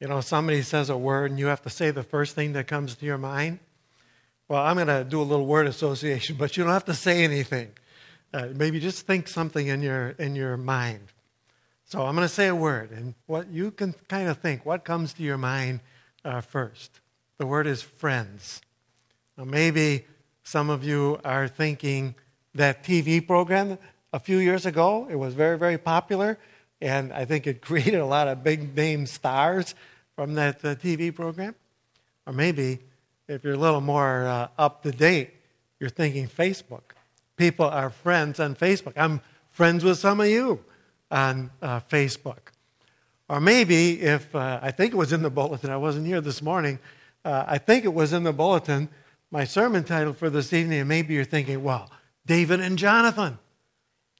You know, somebody says a word and you have to say the first thing that comes to your mind. Well, I'm going to do a little word association, but you don't have to say anything. Uh, maybe just think something in your in your mind. So I'm going to say a word, and what you can kind of think. What comes to your mind uh, first? The word is friends. Now, maybe some of you are thinking that TV program a few years ago. It was very very popular, and I think it created a lot of big name stars from that uh, TV program. Or maybe, if you're a little more uh, up to date, you're thinking Facebook. People are friends on Facebook. I'm friends with some of you on uh, Facebook. Or maybe, if uh, I think it was in the bulletin, I wasn't here this morning, uh, I think it was in the bulletin, my sermon title for this evening, and maybe you're thinking, well, David and Jonathan.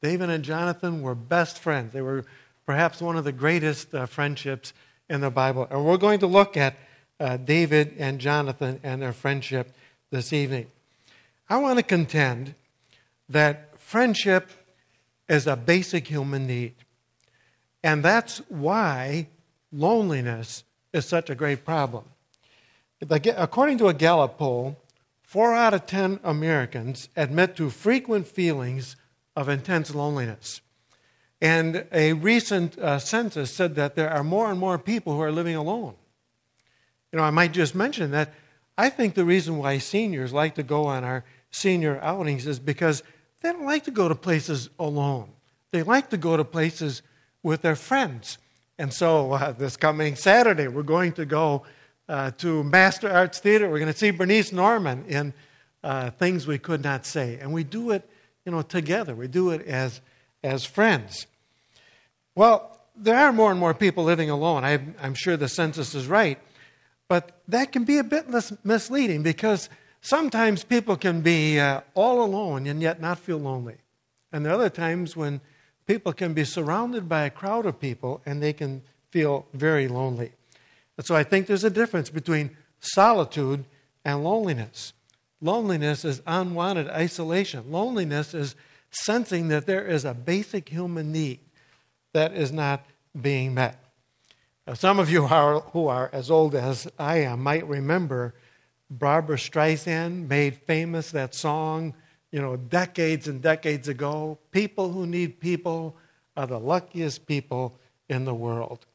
David and Jonathan were best friends. They were perhaps one of the greatest uh, friendships in the Bible. And we're going to look at uh, David and Jonathan and their friendship this evening. I want to contend that friendship is a basic human need. And that's why loneliness is such a great problem. According to a Gallup poll, four out of 10 Americans admit to frequent feelings of intense loneliness. And a recent uh, census said that there are more and more people who are living alone. You know, I might just mention that I think the reason why seniors like to go on our senior outings is because they don't like to go to places alone. They like to go to places with their friends. And so uh, this coming Saturday, we're going to go uh, to Master Arts Theater. We're going to see Bernice Norman in uh, Things We Could Not Say. And we do it, you know, together. We do it as, as friends. Well, there are more and more people living alone. I, I'm sure the census is right. But that can be a bit misleading because sometimes people can be uh, all alone and yet not feel lonely. And there are other times when people can be surrounded by a crowd of people and they can feel very lonely. And so I think there's a difference between solitude and loneliness. Loneliness is unwanted isolation. Loneliness is sensing that there is a basic human need that is not being met. Now, some of you are, who are as old as I am might remember Barbra Streisand made famous that song, you know, decades and decades ago. People who need people are the luckiest people in the world.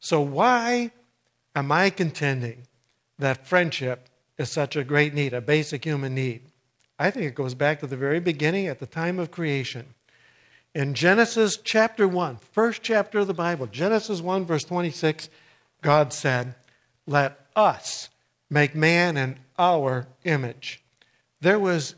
So, why am I contending that friendship is such a great need, a basic human need? I think it goes back to the very beginning at the time of creation. In Genesis chapter 1, first chapter of the Bible, Genesis 1, verse 26, God said, Let us make man in our image. There was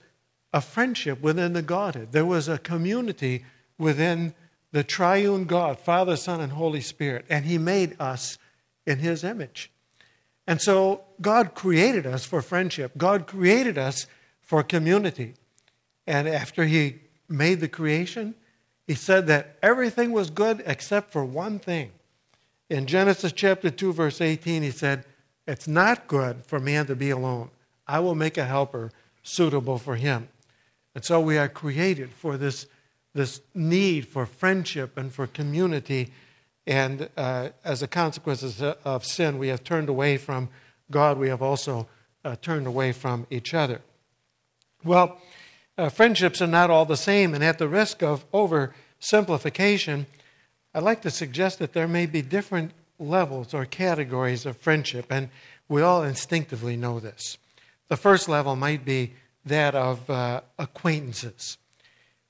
a friendship within the Godhead, there was a community within the triune God, Father, Son, and Holy Spirit, and He made us in His image. And so God created us for friendship, God created us for community. And after He made the creation, he said that everything was good except for one thing. In Genesis chapter 2, verse 18, he said, It's not good for man to be alone. I will make a helper suitable for him. And so we are created for this, this need for friendship and for community. And uh, as a consequence of sin, we have turned away from God. We have also uh, turned away from each other. Well, uh, friendships are not all the same, and at the risk of oversimplification, I'd like to suggest that there may be different levels or categories of friendship, and we all instinctively know this. The first level might be that of uh, acquaintances,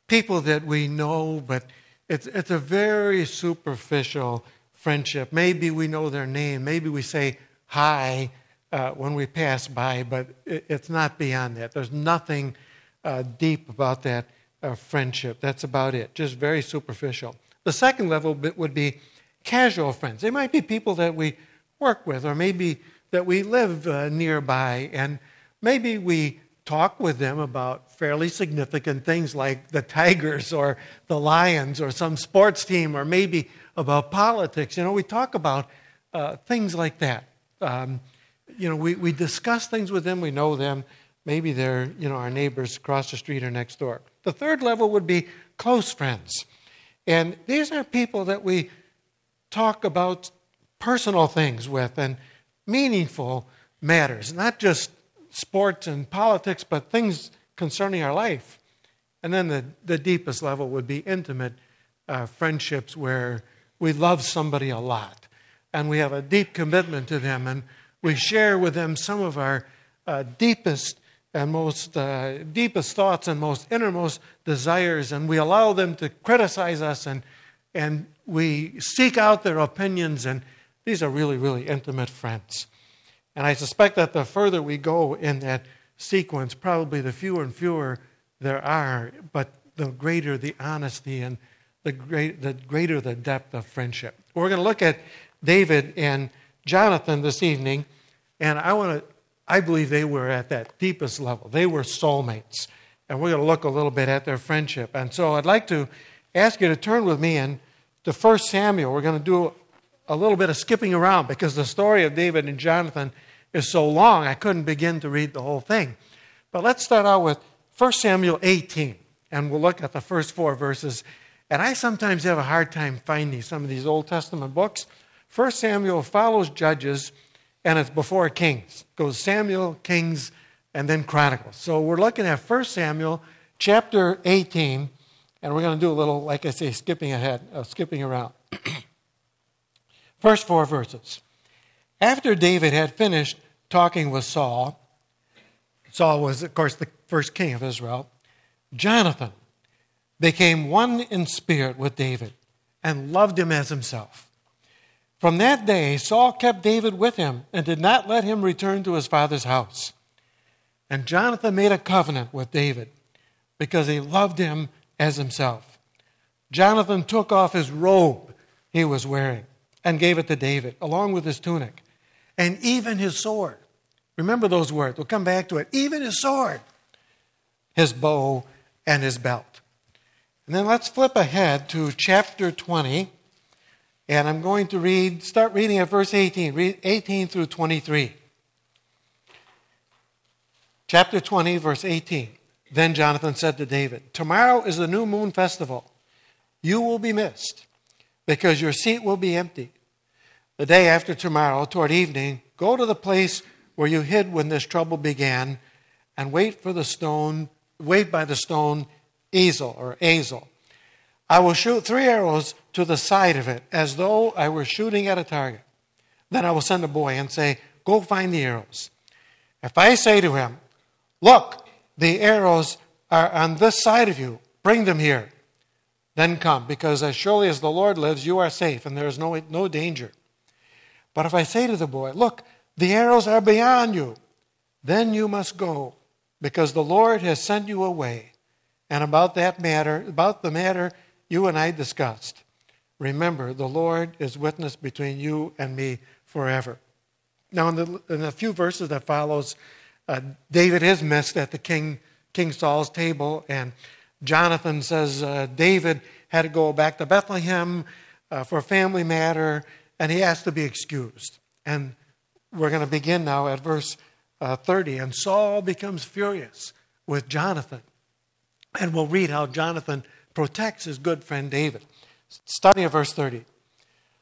people that we know, but it's, it's a very superficial friendship. Maybe we know their name, maybe we say hi uh, when we pass by, but it, it's not beyond that. There's nothing uh, deep about that uh, friendship. That's about it, just very superficial. The second level would be casual friends. They might be people that we work with, or maybe that we live uh, nearby, and maybe we talk with them about fairly significant things like the Tigers or the Lions or some sports team, or maybe about politics. You know, we talk about uh, things like that. Um, you know, we, we discuss things with them, we know them, Maybe they're, you know, our neighbors across the street or next door. The third level would be close friends. And these are people that we talk about personal things with and meaningful matters, not just sports and politics, but things concerning our life. And then the, the deepest level would be intimate uh, friendships where we love somebody a lot and we have a deep commitment to them and we share with them some of our uh, deepest and most uh, deepest thoughts and most innermost desires and we allow them to criticize us and and we seek out their opinions and these are really really intimate friends and i suspect that the further we go in that sequence probably the fewer and fewer there are but the greater the honesty and the, great, the greater the depth of friendship. We're going to look at David and Jonathan this evening, and I want to. I believe they were at that deepest level. They were soulmates, and we're going to look a little bit at their friendship. And so, I'd like to ask you to turn with me in to 1 Samuel. We're going to do a little bit of skipping around because the story of David and Jonathan is so long, I couldn't begin to read the whole thing. But let's start out with 1 Samuel 18, and we'll look at the first four verses and I sometimes have a hard time finding some of these Old Testament books. First Samuel follows Judges, and it's before Kings. It goes Samuel, Kings, and then Chronicles. So we're looking at First Samuel chapter 18, and we're going to do a little, like I say, skipping ahead, uh, skipping around. First four verses. After David had finished talking with Saul, Saul was, of course, the first king of Israel, Jonathan, became one in spirit with David and loved him as himself. From that day, Saul kept David with him and did not let him return to his father's house. And Jonathan made a covenant with David because he loved him as himself. Jonathan took off his robe he was wearing and gave it to David, along with his tunic and even his sword. Remember those words. We'll come back to it. Even his sword, his bow, and his belt. And then let's flip ahead to chapter 20. And I'm going to read, start reading at verse 18, read 18 through 23. Chapter 20, verse 18. Then Jonathan said to David, Tomorrow is the new moon festival. You will be missed, because your seat will be empty. The day after tomorrow, toward evening, go to the place where you hid when this trouble began, and wait for the stone, wait by the stone Ezel or azel. I will shoot three arrows to the side of it as though I were shooting at a target. Then I will send a boy and say, Go find the arrows. If I say to him, Look, the arrows are on this side of you, bring them here. Then come, because as surely as the Lord lives, you are safe and there is no, no danger. But if I say to the boy, Look, the arrows are beyond you, then you must go, because the Lord has sent you away and about that matter, about the matter you and I discussed, remember the Lord is witness between you and me forever. Now, in the, in the few verses that follows, uh, David is missed at the king, king Saul's table, and Jonathan says uh, David had to go back to Bethlehem uh, for a family matter, and he has to be excused. And we're going to begin now at verse uh, 30. And Saul becomes furious with Jonathan and we'll read how Jonathan protects his good friend David. Study of verse 30.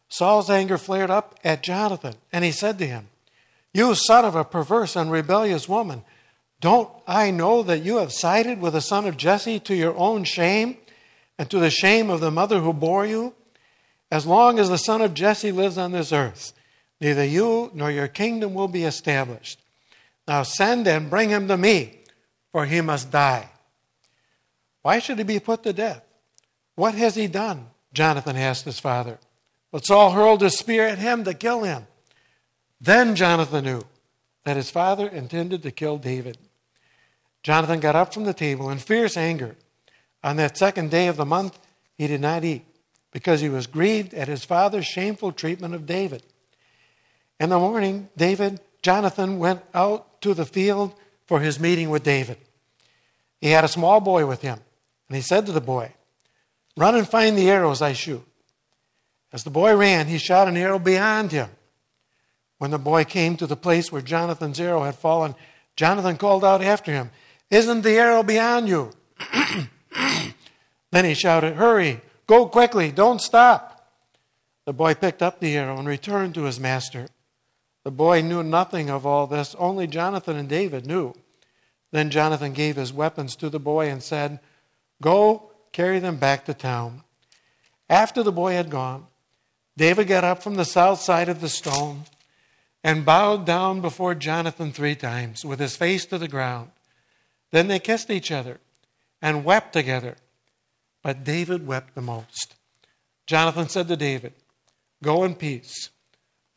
Saul's anger flared up at Jonathan, and he said to him, You son of a perverse and rebellious woman, don't I know that you have sided with the son of Jesse to your own shame and to the shame of the mother who bore you? As long as the son of Jesse lives on this earth, neither you nor your kingdom will be established. Now send and bring him to me, for he must die. Why should he be put to death? What has he done? Jonathan asked his father. But Saul hurled his spear at him to kill him. Then Jonathan knew that his father intended to kill David. Jonathan got up from the table in fierce anger. On that second day of the month, he did not eat because he was grieved at his father's shameful treatment of David. In the morning, David, Jonathan went out to the field for his meeting with David. He had a small boy with him and he said to the boy, Run and find the arrows I shoot. As the boy ran, he shot an arrow beyond him. When the boy came to the place where Jonathan's arrow had fallen, Jonathan called out after him, Isn't the arrow beyond you? then he shouted, Hurry, go quickly, don't stop. The boy picked up the arrow and returned to his master. The boy knew nothing of all this, only Jonathan and David knew. Then Jonathan gave his weapons to the boy and said, Go, carry them back to town. After the boy had gone, David got up from the south side of the stone and bowed down before Jonathan three times with his face to the ground. Then they kissed each other and wept together. But David wept the most. Jonathan said to David, Go in peace,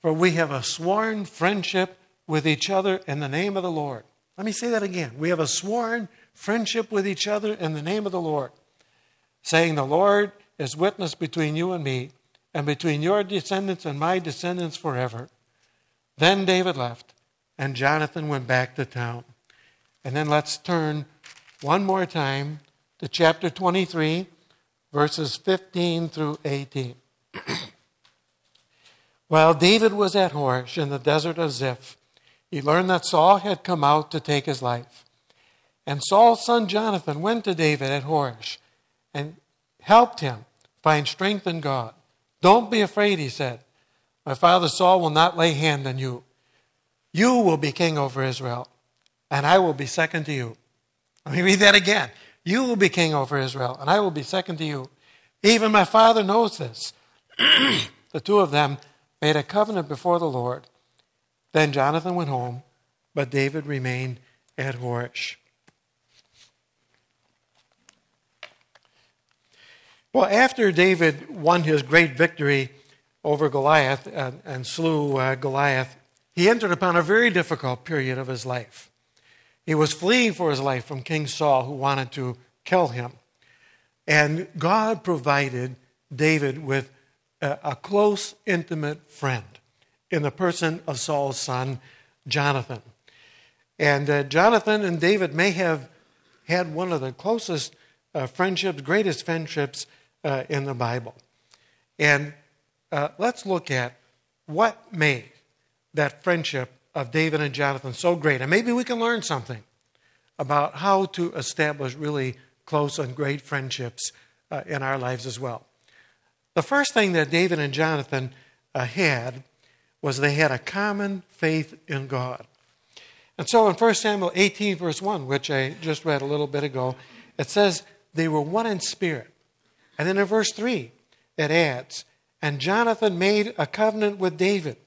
for we have a sworn friendship with each other in the name of the Lord. Let me say that again. We have a sworn friendship with each other in the name of the Lord, saying, The Lord is witness between you and me, and between your descendants and my descendants forever. Then David left, and Jonathan went back to town. And then let's turn one more time to chapter 23, verses 15 through 18. While David was at Horesh in the desert of Ziph, he learned that Saul had come out to take his life. And Saul's son Jonathan went to David at Horesh and helped him find strength in God. Don't be afraid, he said. My father Saul will not lay hand on you. You will be king over Israel, and I will be second to you. Let me read that again. You will be king over Israel, and I will be second to you. Even my father knows this. the two of them made a covenant before the Lord. Then Jonathan went home, but David remained at Horesh. Well, after David won his great victory over Goliath and, and slew uh, Goliath, he entered upon a very difficult period of his life. He was fleeing for his life from King Saul, who wanted to kill him. And God provided David with a, a close, intimate friend in the person of Saul's son, Jonathan. And uh, Jonathan and David may have had one of the closest uh, friendships, greatest friendships uh, in the Bible. And uh, let's look at what made that friendship of David and Jonathan so great. And maybe we can learn something about how to establish really close and great friendships uh, in our lives as well. The first thing that David and Jonathan uh, had was they had a common faith in God. And so in 1 Samuel 18, verse 1, which I just read a little bit ago, it says they were one in spirit. And then in verse 3, it adds, And Jonathan made a covenant with David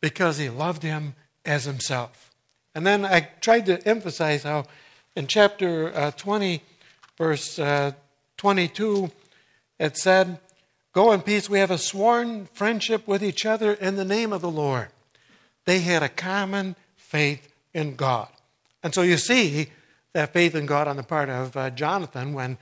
because he loved him as himself. And then I tried to emphasize how in chapter uh, 20, verse uh, 22, it said, Go in peace. We have a sworn friendship with each other in the name of the Lord. They had a common faith in God. And so you see that faith in God on the part of uh, Jonathan when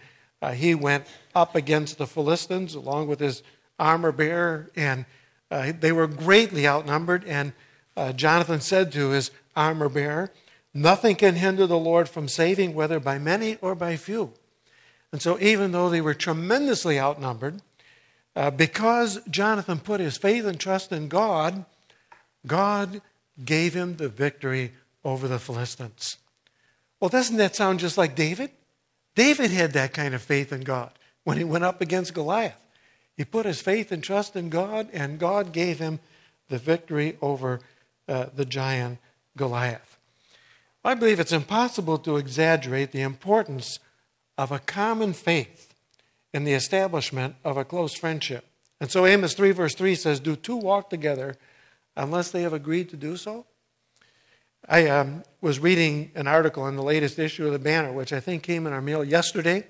uh, he went up against the Philistines along with his armor bearer, and uh, they were greatly outnumbered. And uh, Jonathan said to his armor bearer, Nothing can hinder the Lord from saving, whether by many or by few. And so, even though they were tremendously outnumbered, uh, because Jonathan put his faith and trust in God, God gave him the victory over the Philistines. Well, doesn't that sound just like David? David had that kind of faith in God when he went up against Goliath. He put his faith and trust in God, and God gave him the victory over uh, the giant Goliath. I believe it's impossible to exaggerate the importance of a common faith in the establishment of a close friendship. And so Amos 3, verse 3 says, Do two walk together unless they have agreed to do so? I um, was reading an article in the latest issue of the Banner, which I think came in our mail yesterday.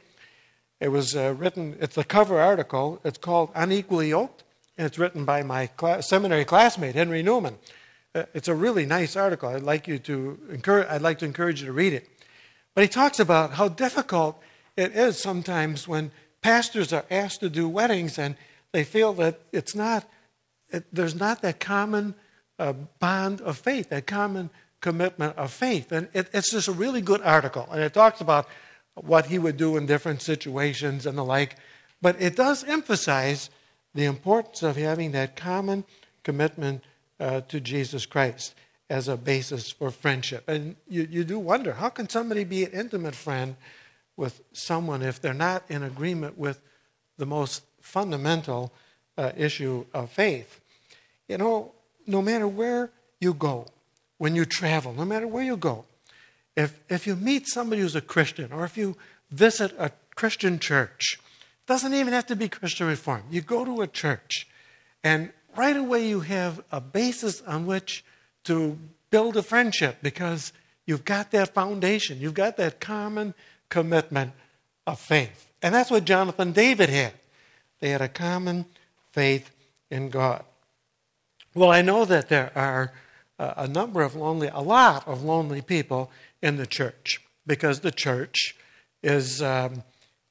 It was uh, written, it's a cover article. It's called Unequally Yoked, and it's written by my seminary classmate, Henry Newman. Uh, it's a really nice article. I'd like you to encourage, I'd like to encourage you to read it. But he talks about how difficult it is sometimes when pastors are asked to do weddings and they feel that it's not, it, there's not that common uh, bond of faith, that common commitment of faith. And it, it's just a really good article. And it talks about what he would do in different situations and the like. But it does emphasize the importance of having that common commitment uh, to Jesus Christ as a basis for friendship. And you, you do wonder how can somebody be an intimate friend with someone if they're not in agreement with the most fundamental uh, issue of faith. You know, no matter where you go, when you travel, no matter where you go, if, if you meet somebody who's a Christian or if you visit a Christian church, it doesn't even have to be Christian Reform. You go to a church, and right away you have a basis on which to build a friendship because you've got that foundation, you've got that common commitment of faith. And that's what Jonathan David had. They had a common faith in God. Well, I know that there are a number of lonely, a lot of lonely people in the church because the church is, um,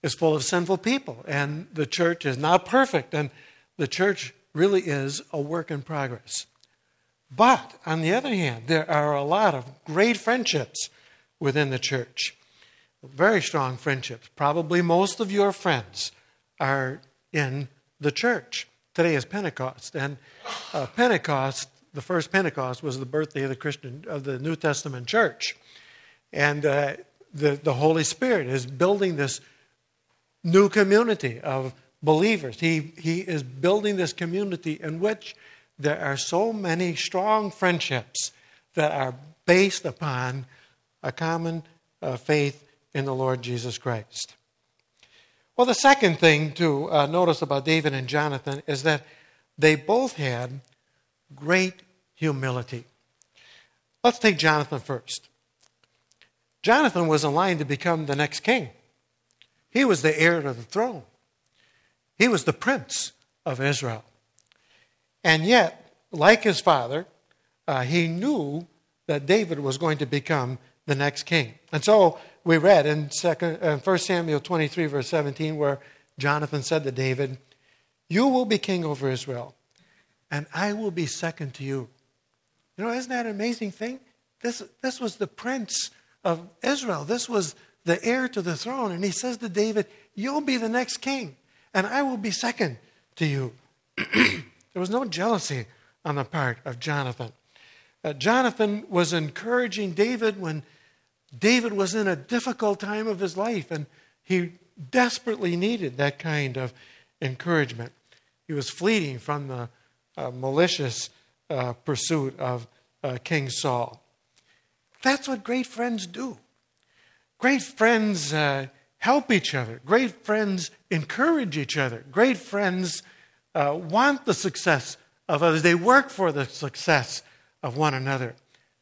is full of sinful people and the church is not perfect and the church really is a work in progress. But on the other hand, there are a lot of great friendships within the church. Very strong friendships. Probably most of your friends are in the church. Today is Pentecost, and uh, Pentecost, the first Pentecost, was the birthday of the Christian of the New Testament church, and uh, the the Holy Spirit is building this new community of believers. He he is building this community in which there are so many strong friendships that are based upon a common uh, faith in the Lord Jesus Christ. Well, the second thing to uh, notice about David and Jonathan is that they both had great humility. Let's take Jonathan first. Jonathan was in line to become the next king. He was the heir to the throne. He was the prince of Israel. And yet, like his father, uh, he knew that David was going to become the next king. And so we read in, second, uh, 1 Samuel 23, verse 17, where Jonathan said to David, You will be king over Israel, and I will be second to you. You know, isn't that an amazing thing? This, this was the prince of Israel. This was the heir to the throne. And he says to David, You'll be the next king, and I will be second to you. there was no jealousy on the part of Jonathan. Uh, Jonathan was encouraging David when David was in a difficult time of his life, and he desperately needed that kind of encouragement. He was fleeing from the uh, malicious uh, pursuit of uh, King Saul. That's what great friends do. Great friends uh, help each other, great friends encourage each other, great friends uh, want the success of others, they work for the success of one another.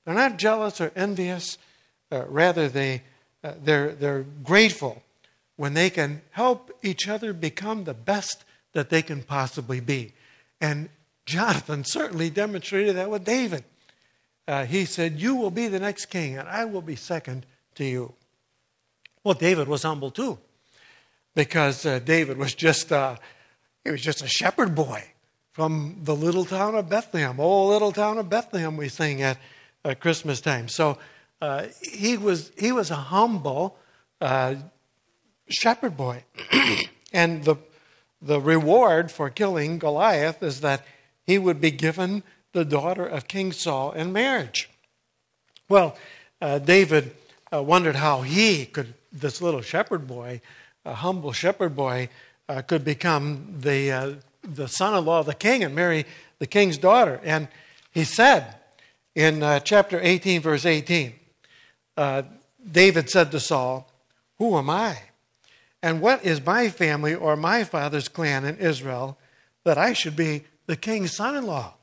They're not jealous or envious. Rather, they, they're, they're grateful when they can help each other become the best that they can possibly be. And Jonathan certainly demonstrated that with David. Uh, he said, You will be the next king, and I will be second to you. Well, David was humble too, because uh, David was just, uh, he was just a shepherd boy from the little town of Bethlehem. Oh, little town of Bethlehem, we sing at Christmas time. So uh, he, was, he was a humble uh, shepherd boy. and the, the reward for killing Goliath is that he would be given the daughter of King Saul in marriage. Well, uh, David uh, wondered how he could, this little shepherd boy, a humble shepherd boy, uh, could become the, uh, the son in law of the king and marry the king's daughter. And he said in chapter 18, verse 18, uh, David said to Saul, Who am I? And what is my family or my father's clan in Israel that I should be the king's son in law?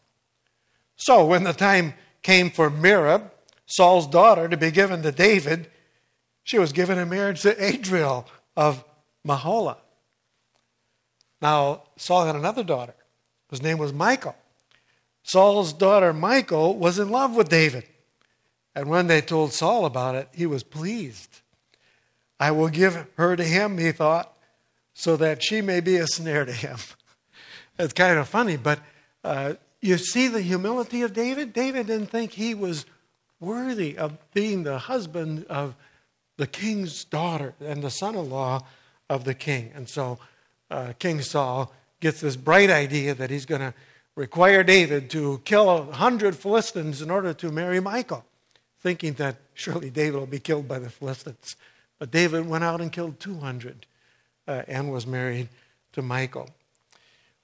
So when the time came for Merab, Saul's daughter, to be given to David, she was given in marriage to Adriel of Meholah. Now, Saul had another daughter, whose name was Michal. Saul's daughter, Michal, was in love with David. And when they told Saul about it, he was pleased. I will give her to him, he thought, so that she may be a snare to him. It's kind of funny, but uh, you see the humility of David? David didn't think he was worthy of being the husband of the king's daughter and the son in law of the king. And so uh, King Saul gets this bright idea that he's going to require David to kill a hundred Philistines in order to marry Michal thinking that surely David will be killed by the Philistines. But David went out and killed 200 uh, and was married to Michal.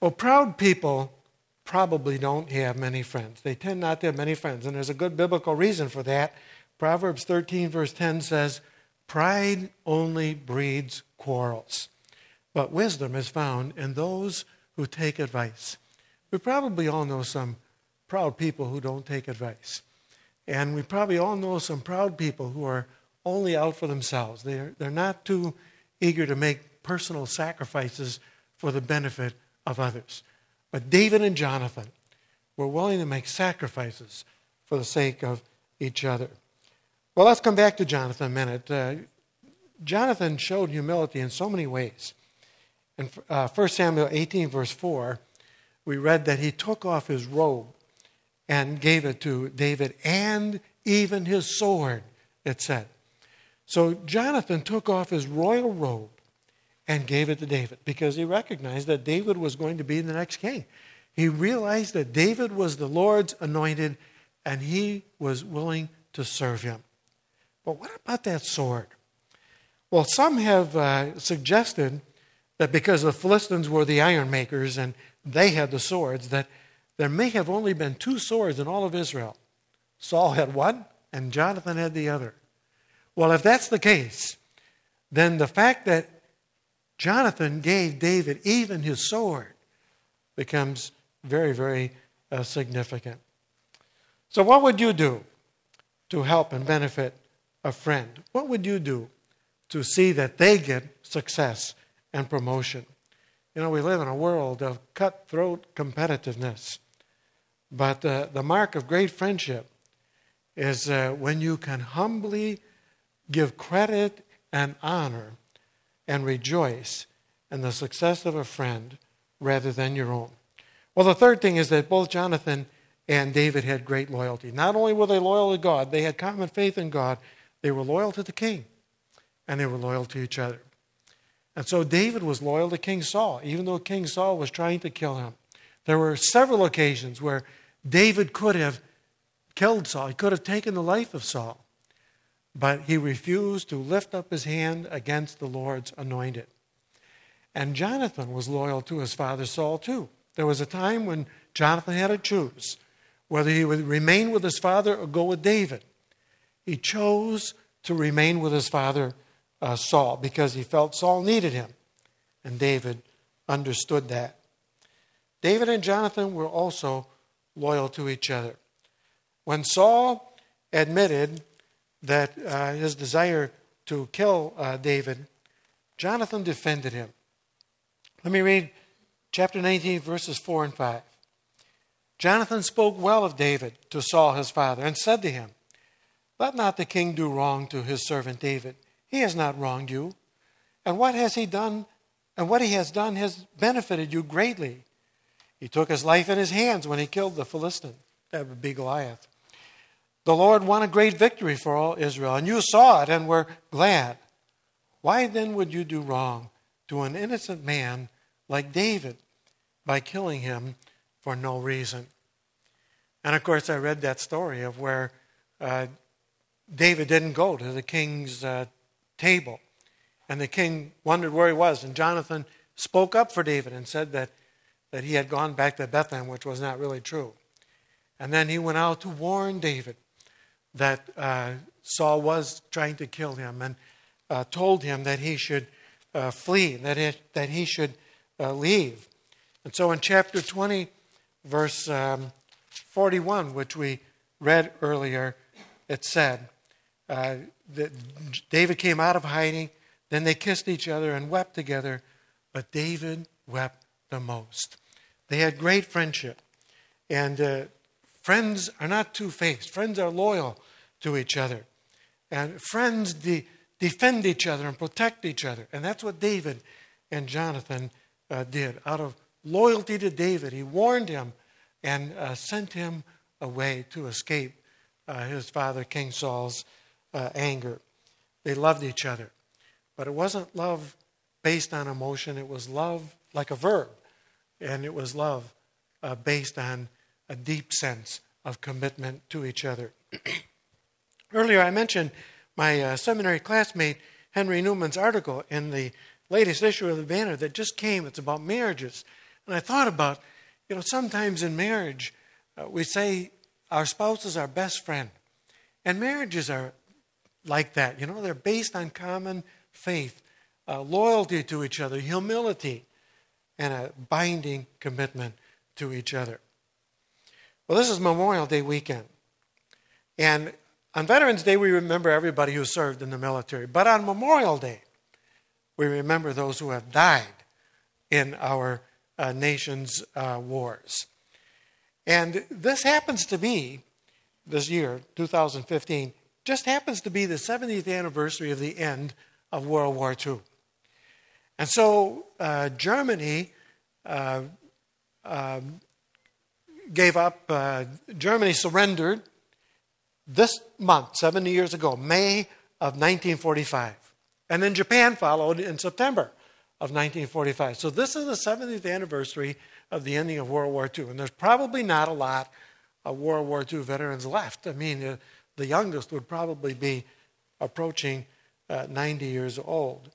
Well, proud people probably don't have many friends. They tend not to have many friends, and there's a good biblical reason for that. Proverbs 13, verse 10 says, Pride only breeds quarrels, but wisdom is found in those who take advice. We probably all know some proud people who don't take advice. And we probably all know some proud people who are only out for themselves. They're, they're not too eager to make personal sacrifices for the benefit of others. But David and Jonathan were willing to make sacrifices for the sake of each other. Well, let's come back to Jonathan a minute. Uh, Jonathan showed humility in so many ways. In uh, 1 Samuel 18, verse 4, we read that he took off his robe and gave it to David and even his sword, it said. So Jonathan took off his royal robe and gave it to David because he recognized that David was going to be the next king. He realized that David was the Lord's anointed and he was willing to serve him. But what about that sword? Well, some have uh, suggested that because the Philistines were the iron makers and they had the swords, that there may have only been two swords in all of Israel. Saul had one, and Jonathan had the other. Well, if that's the case, then the fact that Jonathan gave David even his sword becomes very, very uh, significant. So, what would you do to help and benefit a friend? What would you do to see that they get success and promotion? You know, we live in a world of cutthroat competitiveness, but uh, the mark of great friendship is uh, when you can humbly give credit and honor and rejoice in the success of a friend rather than your own. Well, the third thing is that both Jonathan and David had great loyalty. Not only were they loyal to God, they had common faith in God, they were loyal to the king, and they were loyal to each other. And so David was loyal to King Saul, even though King Saul was trying to kill him. There were several occasions where David could have killed Saul, he could have taken the life of Saul. But he refused to lift up his hand against the Lord's anointed. And Jonathan was loyal to his father Saul too. There was a time when Jonathan had to choose whether he would remain with his father or go with David. He chose to remain with his father uh, Saul because he felt Saul needed him. And David understood that. David and Jonathan were also loyal to each other. When Saul admitted that uh, his desire to kill uh, David, Jonathan defended him. Let me read chapter 19, verses 4 and 5. Jonathan spoke well of David to Saul his father and said to him, Let not the king do wrong to his servant David. He has not wronged you. And what has he done? And what he has done has benefited you greatly. He took his life in his hands when he killed the Philistine, that would be Goliath. The Lord won a great victory for all Israel, and you saw it and were glad. Why then would you do wrong to an innocent man like David by killing him for no reason? And of course, I read that story of where uh, David didn't go to the king's uh, table, and the king wondered where he was, and Jonathan spoke up for David and said that, that he had gone back to Bethlehem, which was not really true. And then he went out to warn David that uh, Saul was trying to kill him and uh, told him that he should uh, flee, that, it, that he should uh, leave. And so in chapter 20, verse um, 41, which we read earlier, it said uh, that David came out of hiding, then they kissed each other and wept together, but David wept the most. They had great friendship. And uh, Friends are not two faced, friends are loyal to each other. And friends de- defend each other and protect each other. And that's what David and Jonathan uh, did. Out of loyalty to David, he warned him and uh, sent him away to escape uh, his father, King Saul's uh, anger. They loved each other. But it wasn't love based on emotion, it was love like a verb. And it was love uh, based on a deep sense of commitment to each other. Earlier, I mentioned my uh, seminary classmate Henry Newman's article in the latest issue of the Banner that just came. It's about marriages. And I thought about, you know, sometimes in marriage, uh, we say our spouse is our best friend. And marriages are like that. You know, they're based on common faith, uh, loyalty to each other, humility, and a binding commitment to each other. Well, this is Memorial Day weekend. And on Veterans Day, we remember everybody who served in the military. But on Memorial Day, we remember those who have died in our uh, nation's uh, wars. And this happens to be, this year, 2015, just happens to be the 70th anniversary of the end of World War II. And so uh, Germany uh, um, gave up, uh, Germany surrendered this month, 70 years ago, May of 1945. And then Japan followed in September of 1945. So this is the 70th anniversary of the ending of World War II. And there's probably not a lot of World War II veterans left. I mean, uh, the youngest would probably be approaching uh, 90 years old.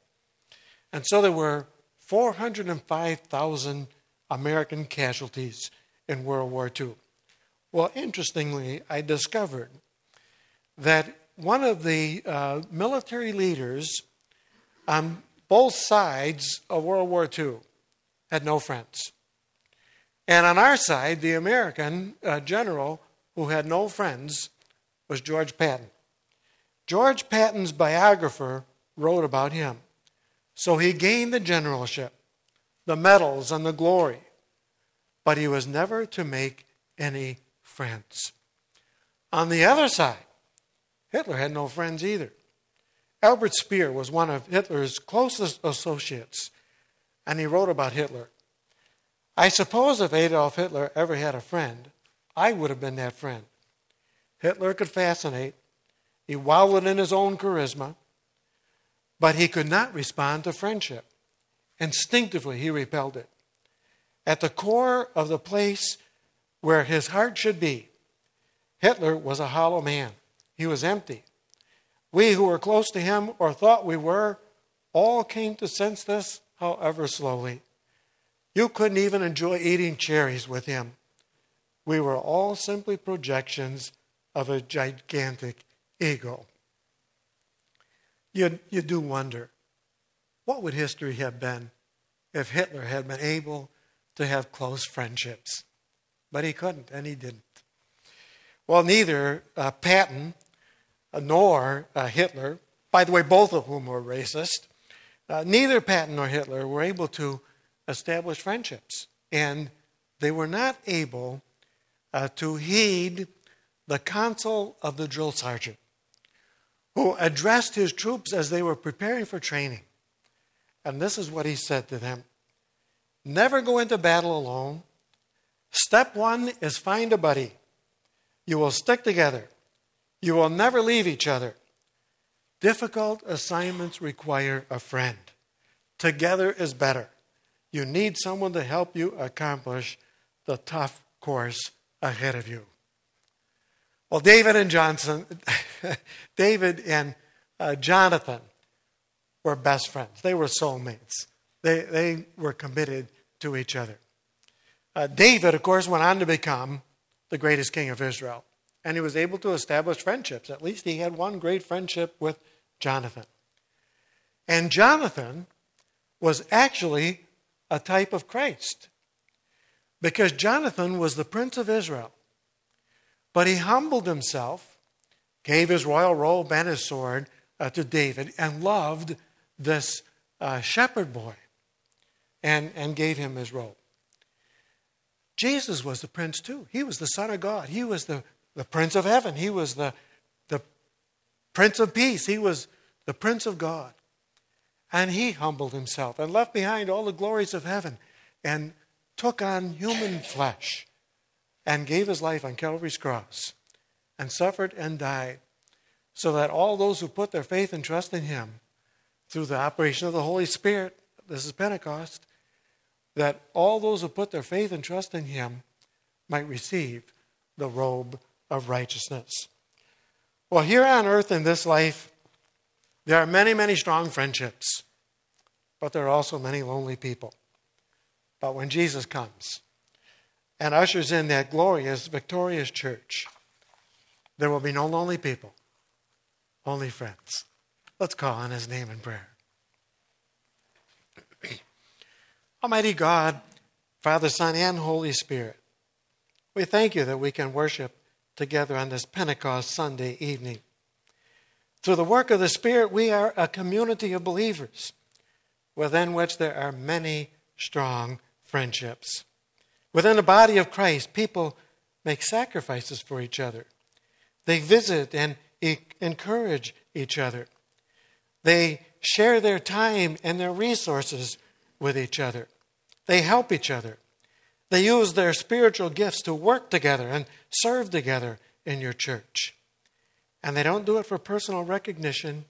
And so there were 405,000 American casualties in World War II. Well, interestingly, I discovered that one of the uh, military leaders on both sides of World War II had no friends. And on our side, the American uh, general who had no friends was George Patton. George Patton's biographer wrote about him. So he gained the generalship, the medals, and the glory, but he was never to make any friends. On the other side, Hitler had no friends either. Albert Speer was one of Hitler's closest associates, and he wrote about Hitler. I suppose if Adolf Hitler ever had a friend, I would have been that friend. Hitler could fascinate, he wallowed in his own charisma, but he could not respond to friendship. Instinctively, he repelled it. At the core of the place where his heart should be, Hitler was a hollow man. He was empty. We who were close to him or thought we were all came to sense this, however slowly. You couldn't even enjoy eating cherries with him. We were all simply projections of a gigantic ego. You, you do wonder what would history have been if Hitler had been able to have close friendships? But he couldn't, and he didn't. Well, neither uh, Patton nor uh, Hitler, by the way, both of whom were racist, uh, neither Patton nor Hitler were able to establish friendships. And they were not able uh, to heed the counsel of the drill sergeant, who addressed his troops as they were preparing for training. And this is what he said to them Never go into battle alone. Step one is find a buddy. You will stick together. You will never leave each other. Difficult assignments require a friend. Together is better. You need someone to help you accomplish the tough course ahead of you. Well, David and Johnson, David and uh, Jonathan were best friends. They were soulmates. They, they were committed to each other. Uh, David, of course, went on to become the greatest king of Israel and he was able to establish friendships. At least he had one great friendship with Jonathan. And Jonathan was actually a type of Christ because Jonathan was the prince of Israel. But he humbled himself, gave his royal robe and his sword uh, to David, and loved this uh, shepherd boy and, and gave him his robe. Jesus was the prince too. He was the Son of God. He was the the Prince of Heaven. He was the, the Prince of Peace. He was the Prince of God. And he humbled himself and left behind all the glories of heaven and took on human flesh and gave his life on Calvary's cross and suffered and died so that all those who put their faith and trust in him through the operation of the Holy Spirit, this is Pentecost, that all those who put their faith and trust in him might receive the robe of righteousness. Well, here on earth in this life, there are many, many strong friendships, but there are also many lonely people. But when Jesus comes and ushers in that glorious, victorious church, there will be no lonely people, only friends. Let's call on his name in prayer. Almighty God, Father, Son, and Holy Spirit, we thank you that we can worship together on this Pentecost Sunday evening. Through the work of the Spirit, we are a community of believers within which there are many strong friendships. Within the body of Christ, people make sacrifices for each other. They visit and encourage each other. They share their time and their resources with each other. They help each other. They use their spiritual gifts to work together and serve together in your church. And they don't do it for personal recognition,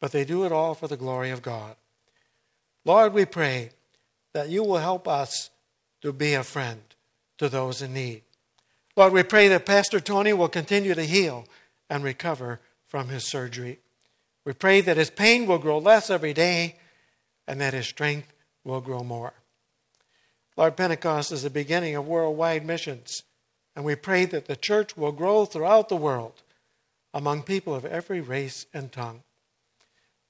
but they do it all for the glory of God. Lord, we pray that you will help us to be a friend to those in need. Lord, we pray that Pastor Tony will continue to heal and recover from his surgery. We pray that his pain will grow less every day and that his strength will grow more. Lord, Pentecost is the beginning of worldwide missions, and we pray that the church will grow throughout the world among people of every race and tongue.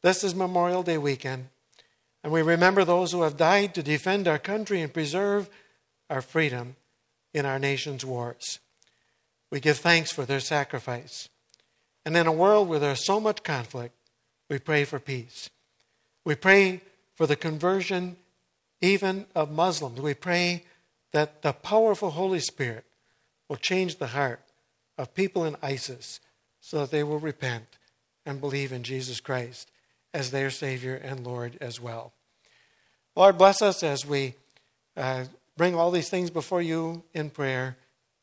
This is Memorial Day weekend, and we remember those who have died to defend our country and preserve our freedom in our nation's wars. We give thanks for their sacrifice. And in a world where there's so much conflict, we pray for peace. We pray for the conversion even of Muslims. We pray that the powerful Holy Spirit will change the heart of people in ISIS so that they will repent and believe in Jesus Christ as their Savior and Lord as well. Lord, bless us as we uh, bring all these things before you in prayer.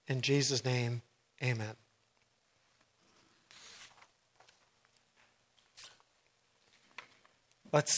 In Jesus' name, amen. Let's sing.